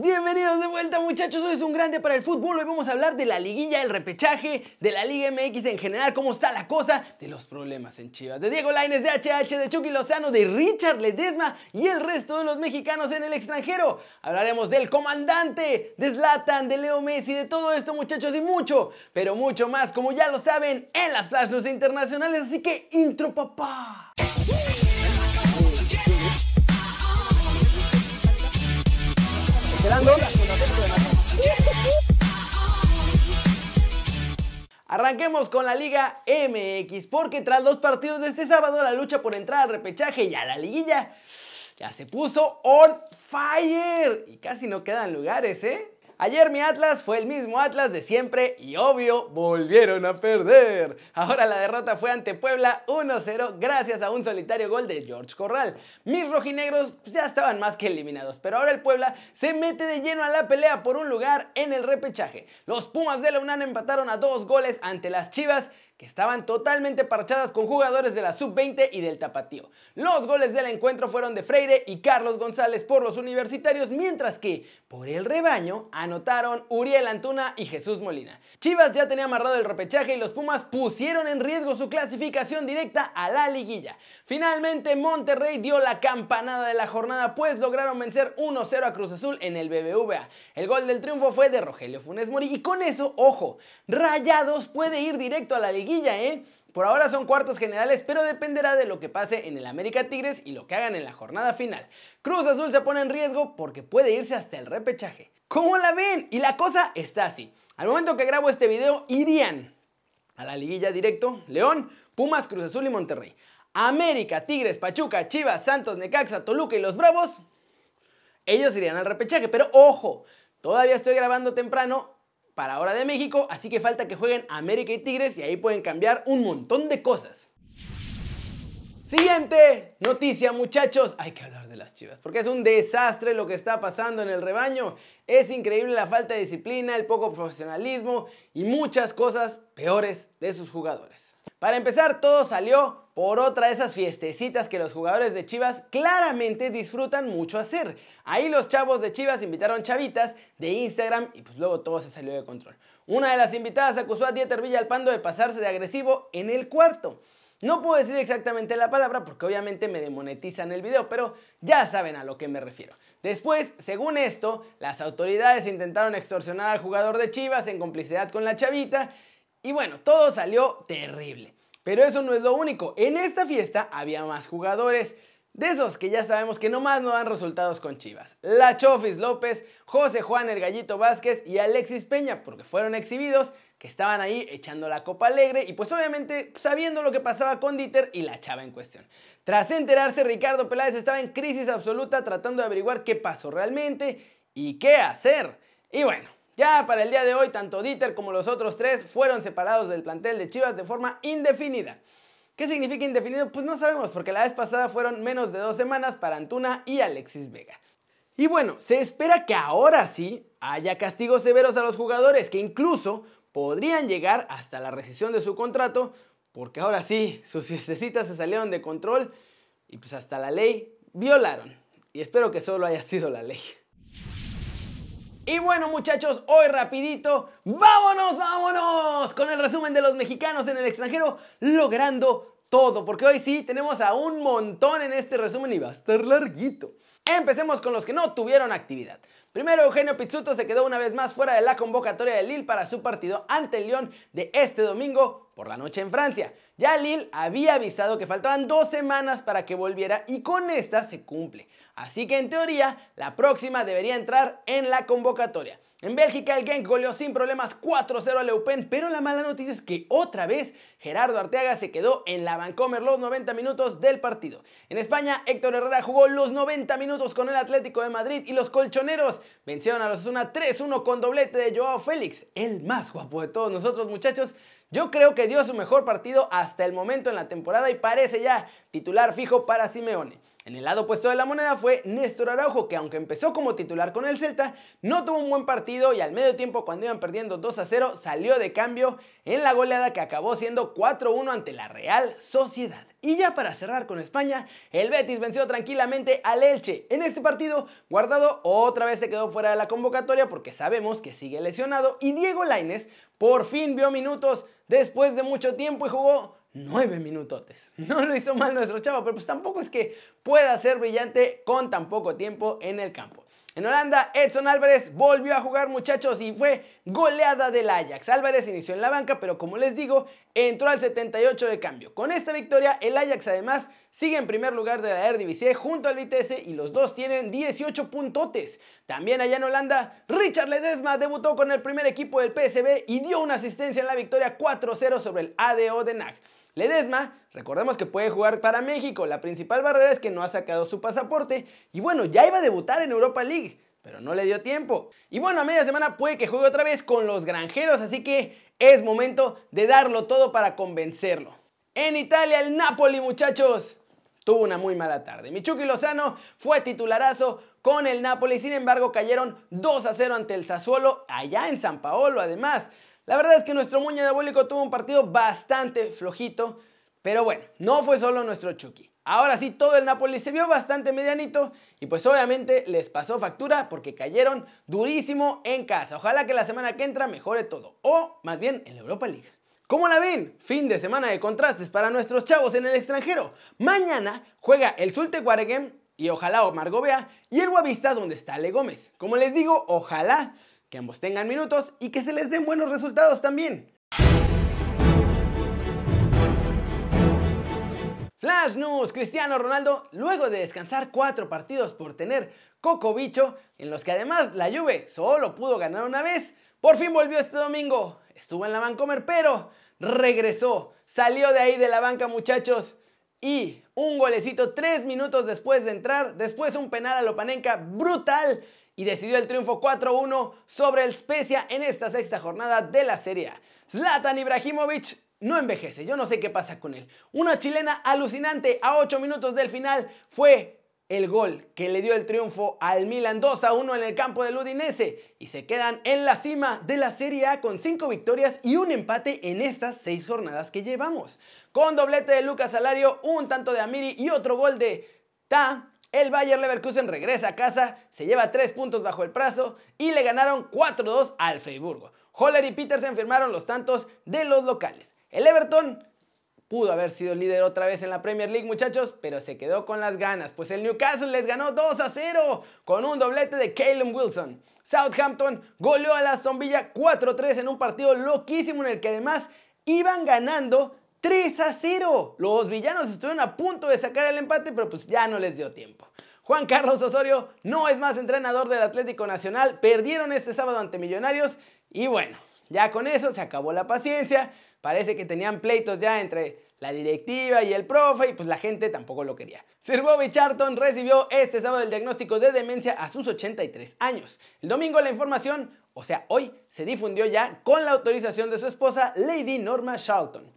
Bienvenidos de vuelta muchachos, hoy es un grande para el fútbol, hoy vamos a hablar de la liguilla, el repechaje, de la Liga MX en general, cómo está la cosa, de los problemas en Chivas, de Diego Laines, de HH, de Chucky Lozano, de Richard Ledesma y el resto de los mexicanos en el extranjero. Hablaremos del comandante, de Zlatan, de Leo Messi, de todo esto muchachos y mucho, pero mucho más, como ya lo saben, en las Flash News internacionales, así que intro papá. Arranquemos con la Liga MX, porque tras dos partidos de este sábado, la lucha por entrar al repechaje y a la liguilla ya se puso on fire. Y casi no quedan lugares, ¿eh? Ayer mi Atlas fue el mismo Atlas de siempre y obvio volvieron a perder. Ahora la derrota fue ante Puebla 1-0 gracias a un solitario gol de George Corral. Mis rojinegros ya estaban más que eliminados, pero ahora el Puebla se mete de lleno a la pelea por un lugar en el repechaje. Los Pumas de la UNAM empataron a dos goles ante las Chivas que estaban totalmente parchadas con jugadores de la sub-20 y del tapatío. Los goles del encuentro fueron de Freire y Carlos González por los universitarios, mientras que por el rebaño anotaron Uriel Antuna y Jesús Molina. Chivas ya tenía amarrado el repechaje y los Pumas pusieron en riesgo su clasificación directa a la liguilla. Finalmente Monterrey dio la campanada de la jornada pues lograron vencer 1-0 a Cruz Azul en el BBVA. El gol del triunfo fue de Rogelio Funes Mori y con eso, ojo, Rayados puede ir directo a la liguilla ¿eh? Por ahora son cuartos generales, pero dependerá de lo que pase en el América Tigres y lo que hagan en la jornada final. Cruz Azul se pone en riesgo porque puede irse hasta el repechaje. ¿Cómo la ven? Y la cosa está así. Al momento que grabo este video, irían a la liguilla directo León, Pumas, Cruz Azul y Monterrey. América, Tigres, Pachuca, Chivas, Santos, Necaxa, Toluca y los Bravos, ellos irían al repechaje. Pero ojo, todavía estoy grabando temprano para Hora de México, así que falta que jueguen América y Tigres y ahí pueden cambiar un montón de cosas. Siguiente noticia muchachos, hay que hablar de las chivas, porque es un desastre lo que está pasando en el rebaño. Es increíble la falta de disciplina, el poco profesionalismo y muchas cosas peores de sus jugadores. Para empezar, todo salió por otra de esas fiestecitas que los jugadores de Chivas claramente disfrutan mucho hacer. Ahí los chavos de Chivas invitaron chavitas de Instagram y pues luego todo se salió de control. Una de las invitadas acusó a Dieter Villalpando de pasarse de agresivo en el cuarto. No puedo decir exactamente la palabra porque obviamente me demonetizan el video, pero ya saben a lo que me refiero. Después, según esto, las autoridades intentaron extorsionar al jugador de Chivas en complicidad con la chavita y bueno, todo salió terrible. Pero eso no es lo único. En esta fiesta había más jugadores. De esos que ya sabemos que nomás no dan resultados con Chivas. La Chofis López, José Juan el Gallito Vázquez y Alexis Peña, porque fueron exhibidos, que estaban ahí echando la copa alegre y pues obviamente sabiendo lo que pasaba con Dieter y la chava en cuestión. Tras enterarse, Ricardo Peláez estaba en crisis absoluta tratando de averiguar qué pasó realmente y qué hacer. Y bueno, ya para el día de hoy, tanto Dieter como los otros tres fueron separados del plantel de Chivas de forma indefinida. ¿Qué significa indefinido? Pues no sabemos, porque la vez pasada fueron menos de dos semanas para Antuna y Alexis Vega. Y bueno, se espera que ahora sí haya castigos severos a los jugadores, que incluso podrían llegar hasta la rescisión de su contrato, porque ahora sí, sus fiestecitas se salieron de control y pues hasta la ley violaron. Y espero que solo haya sido la ley. Y bueno muchachos, hoy rapidito, vámonos, vámonos con el resumen de los mexicanos en el extranjero logrando todo, porque hoy sí tenemos a un montón en este resumen y va a estar larguito. Empecemos con los que no tuvieron actividad. Primero, Eugenio Pizzuto se quedó una vez más fuera de la convocatoria de Lille para su partido ante el Lyon de este domingo por la noche en Francia. Ya Lille había avisado que faltaban dos semanas para que volviera y con esta se cumple. Así que en teoría, la próxima debería entrar en la convocatoria. En Bélgica el Genk goleó sin problemas 4-0 a Leupen, pero la mala noticia es que otra vez Gerardo Arteaga se quedó en la Vancomer los 90 minutos del partido. En España Héctor Herrera jugó los 90 minutos con el Atlético de Madrid y los colchoneros vencieron a los Osasuna 3-1 con doblete de Joao Félix, el más guapo de todos nosotros muchachos. Yo creo que dio su mejor partido hasta el momento en la temporada y parece ya titular fijo para Simeone. En el lado opuesto de la moneda fue Néstor Araujo, que aunque empezó como titular con el Celta, no tuvo un buen partido y al medio tiempo cuando iban perdiendo 2 a 0 salió de cambio en la goleada que acabó siendo 4-1 ante la Real Sociedad. Y ya para cerrar con España, el Betis venció tranquilamente al Elche. En este partido, Guardado otra vez se quedó fuera de la convocatoria porque sabemos que sigue lesionado y Diego Lainez por fin vio minutos después de mucho tiempo y jugó nueve minutotes. No lo hizo mal nuestro chavo, pero pues tampoco es que pueda ser brillante con tan poco tiempo en el campo. En Holanda, Edson Álvarez volvió a jugar muchachos y fue goleada del Ajax. Álvarez inició en la banca, pero como les digo, entró al 78 de cambio. Con esta victoria, el Ajax además sigue en primer lugar de la Eredivisie junto al Vitesse y los dos tienen 18 puntotes. También allá en Holanda, Richard Ledesma debutó con el primer equipo del PSV y dio una asistencia en la victoria 4-0 sobre el ADO de NAG. Ledesma, recordemos que puede jugar para México, la principal barrera es que no ha sacado su pasaporte y bueno, ya iba a debutar en Europa League, pero no le dio tiempo. Y bueno, a media semana puede que juegue otra vez con los granjeros, así que es momento de darlo todo para convencerlo. En Italia, el Napoli, muchachos, tuvo una muy mala tarde. Michuki Lozano fue titularazo con el Napoli, sin embargo cayeron 2 a 0 ante el Sassuolo, allá en San Paolo además. La verdad es que nuestro Muña Diabólico tuvo un partido bastante flojito, pero bueno, no fue solo nuestro Chucky. Ahora sí, todo el Napoli se vio bastante medianito y pues obviamente les pasó factura porque cayeron durísimo en casa. Ojalá que la semana que entra mejore todo, o más bien en la Europa League. ¿Cómo la ven? Fin de semana de contrastes para nuestros chavos en el extranjero. Mañana juega el Sulte Guaregem y ojalá Omar Gobea y el Guavista donde está Ale Gómez. Como les digo, ojalá que ambos tengan minutos y que se les den buenos resultados también. Flash News, Cristiano Ronaldo, luego de descansar cuatro partidos por tener coco bicho, en los que además la Juve solo pudo ganar una vez, por fin volvió este domingo. Estuvo en la Vancomer, pero regresó, salió de ahí de la banca muchachos. Y un golecito tres minutos después de entrar, después un penal a Lopanenka brutal y decidió el triunfo 4-1 sobre el Spezia en esta sexta jornada de la Serie A. Zlatan Ibrahimovic no envejece, yo no sé qué pasa con él. Una chilena alucinante a 8 minutos del final fue el gol que le dio el triunfo al Milan 2 a 1 en el campo del Udinese y se quedan en la cima de la Serie A con 5 victorias y un empate en estas 6 jornadas que llevamos. Con doblete de Lucas Salario, un tanto de Amiri y otro gol de Ta, el Bayer Leverkusen regresa a casa, se lleva 3 puntos bajo el brazo y le ganaron 4-2 al Freiburgo. Holler y Petersen firmaron los tantos de los locales. El Everton pudo haber sido líder otra vez en la Premier League, muchachos, pero se quedó con las ganas, pues el Newcastle les ganó 2 a 0 con un doblete de Caleb Wilson. Southampton goleó a Aston Villa 4-3 en un partido loquísimo en el que además iban ganando 3 a 0. Los villanos estuvieron a punto de sacar el empate, pero pues ya no les dio tiempo. Juan Carlos Osorio no es más entrenador del Atlético Nacional, perdieron este sábado ante Millonarios y bueno, ya con eso se acabó la paciencia, parece que tenían pleitos ya entre la directiva y el profe y pues la gente tampoco lo quería. Sir Bobby Charlton recibió este sábado el diagnóstico de demencia a sus 83 años. El domingo la información, o sea hoy, se difundió ya con la autorización de su esposa Lady Norma Charlton.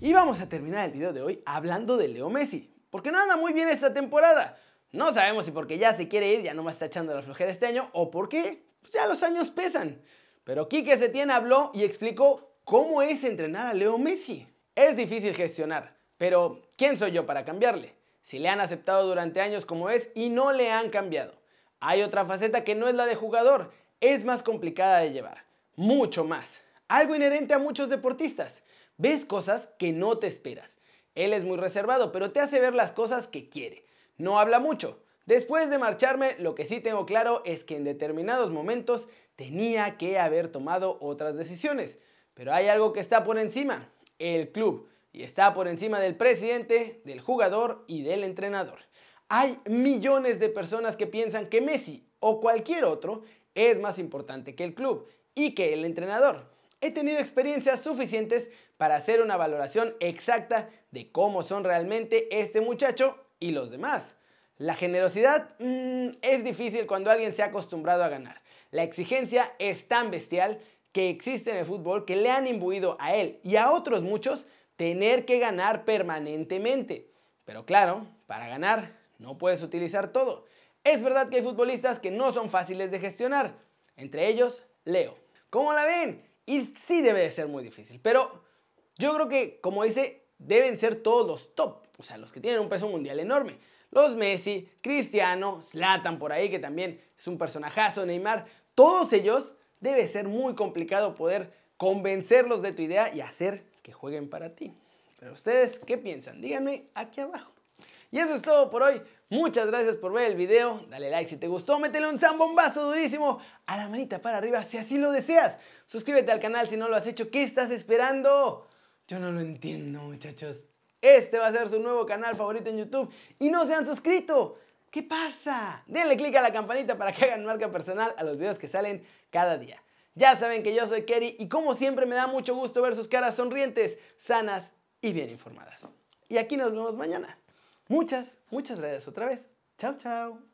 Y vamos a terminar el video de hoy hablando de Leo Messi, porque no anda muy bien esta temporada. No sabemos si porque ya se quiere ir, ya no más está echando la flojera este año, o porque pues ya los años pesan. Pero Quique Setién habló y explicó cómo es entrenar a Leo Messi. Es difícil gestionar, pero ¿quién soy yo para cambiarle? Si le han aceptado durante años como es y no le han cambiado. Hay otra faceta que no es la de jugador, es más complicada de llevar, mucho más. Algo inherente a muchos deportistas. Ves cosas que no te esperas. Él es muy reservado, pero te hace ver las cosas que quiere. No habla mucho. Después de marcharme, lo que sí tengo claro es que en determinados momentos tenía que haber tomado otras decisiones. Pero hay algo que está por encima, el club. Y está por encima del presidente, del jugador y del entrenador. Hay millones de personas que piensan que Messi o cualquier otro es más importante que el club y que el entrenador he tenido experiencias suficientes para hacer una valoración exacta de cómo son realmente este muchacho y los demás. La generosidad mm, es difícil cuando alguien se ha acostumbrado a ganar. La exigencia es tan bestial que existe en el fútbol que le han imbuido a él y a otros muchos tener que ganar permanentemente. Pero claro, para ganar no puedes utilizar todo. Es verdad que hay futbolistas que no son fáciles de gestionar, entre ellos Leo. ¿Cómo la ven? Y sí debe de ser muy difícil, pero yo creo que, como dice, deben ser todos los top, o sea, los que tienen un peso mundial enorme. Los Messi, Cristiano, Zlatan por ahí, que también es un personajazo, Neymar, todos ellos debe ser muy complicado poder convencerlos de tu idea y hacer que jueguen para ti. Pero ustedes, ¿qué piensan? Díganme aquí abajo. Y eso es todo por hoy. Muchas gracias por ver el video. Dale like si te gustó. Métele un zambombazo durísimo a la manita para arriba si así lo deseas. Suscríbete al canal si no lo has hecho. ¿Qué estás esperando? Yo no lo entiendo, muchachos. Este va a ser su nuevo canal favorito en YouTube y no se han suscrito. ¿Qué pasa? Denle click a la campanita para que hagan marca personal a los videos que salen cada día. Ya saben que yo soy Kerry y como siempre me da mucho gusto ver sus caras sonrientes, sanas y bien informadas. Y aquí nos vemos mañana. Muchas, muchas gracias otra vez. Chao, chao.